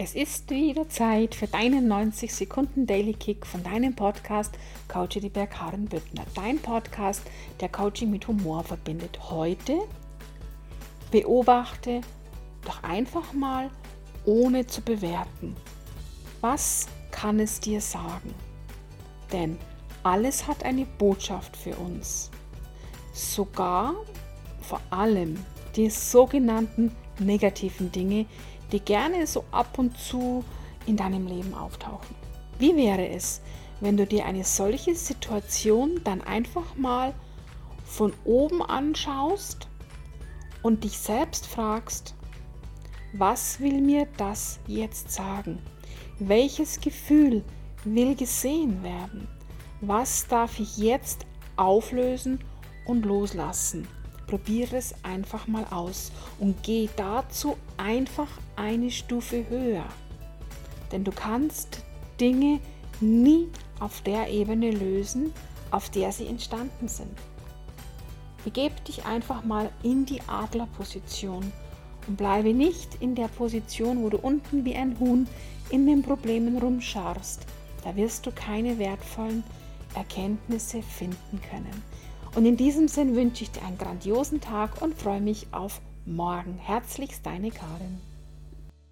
Es ist wieder Zeit für deinen 90 Sekunden Daily Kick von deinem Podcast Coach Edibert Karen Büttner. Dein Podcast, der Coaching mit Humor verbindet. Heute beobachte doch einfach mal, ohne zu bewerten. Was kann es dir sagen? Denn alles hat eine Botschaft für uns. Sogar vor allem die sogenannten negativen Dinge, die gerne so ab und zu in deinem Leben auftauchen. Wie wäre es, wenn du dir eine solche Situation dann einfach mal von oben anschaust und dich selbst fragst, was will mir das jetzt sagen? Welches Gefühl will gesehen werden? Was darf ich jetzt auflösen und loslassen? Probiere es einfach mal aus und geh dazu einfach eine Stufe höher. Denn du kannst Dinge nie auf der Ebene lösen, auf der sie entstanden sind. Begeb dich einfach mal in die Adlerposition und bleibe nicht in der Position, wo du unten wie ein Huhn in den Problemen rumscharst. Da wirst du keine wertvollen Erkenntnisse finden können. Und in diesem Sinn wünsche ich dir einen grandiosen Tag und freue mich auf morgen. Herzlichst deine Karin.